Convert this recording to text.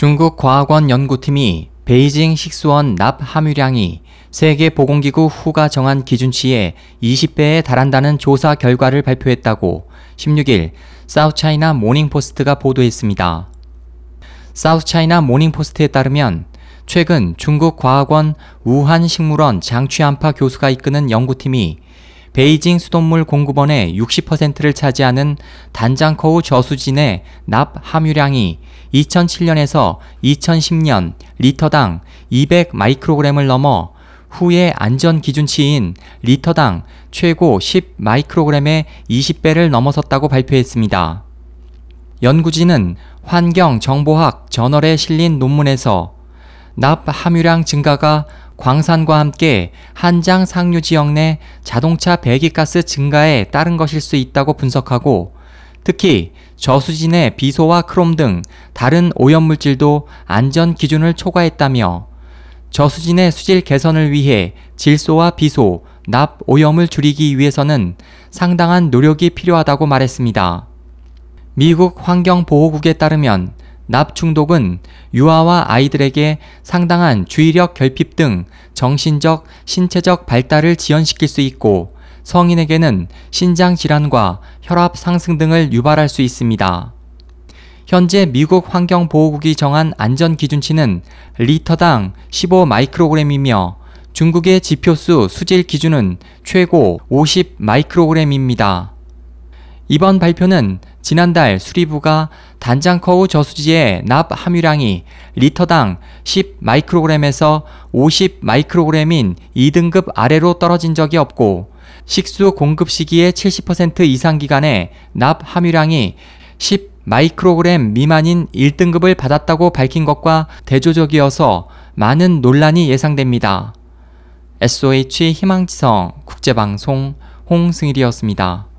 중국 과학원 연구팀이 베이징 식수원 납 함유량이 세계보건기구 WHO가 정한 기준치의 20배에 달한다는 조사 결과를 발표했다고 16일 사우스차이나 모닝포스트가 보도했습니다. 사우스차이나 모닝포스트에 따르면 최근 중국 과학원 우한식물원 장취안파 교수가 이끄는 연구팀이 베이징 수돗물 공급원의 60%를 차지하는 단장커우 저수진의 납 함유량이 2007년에서 2010년 리터당 200 마이크로그램을 넘어 후에 안전 기준치인 리터당 최고 10 마이크로그램의 20배를 넘어섰다고 발표했습니다. 연구진은 환경정보학 저널에 실린 논문에서 납 함유량 증가가 광산과 함께 한장 상류 지역 내 자동차 배기가스 증가에 따른 것일 수 있다고 분석하고 특히 저수진의 비소와 크롬 등 다른 오염물질도 안전 기준을 초과했다며 저수진의 수질 개선을 위해 질소와 비소, 납 오염을 줄이기 위해서는 상당한 노력이 필요하다고 말했습니다. 미국 환경보호국에 따르면 납 중독은 유아와 아이들에게 상당한 주의력 결핍 등 정신적, 신체적 발달을 지연시킬 수 있고 성인에게는 신장 질환과 혈압 상승 등을 유발할 수 있습니다. 현재 미국 환경보호국이 정한 안전 기준치는 리터당 15 마이크로그램이며 중국의 지표수 수질 기준은 최고 50 마이크로그램입니다. 이번 발표는 지난달 수리부가 단장커우 저수지의 납 함유량이 리터당 10 마이크로그램에서 50 마이크로그램인 2등급 아래로 떨어진 적이 없고 식수 공급 시기의 70% 이상 기간에 납 함유량이 10 마이크로그램 미만인 1등급을 받았다고 밝힌 것과 대조적이어서 많은 논란이 예상됩니다. SOH 희망지성 국제방송 홍승일이었습니다.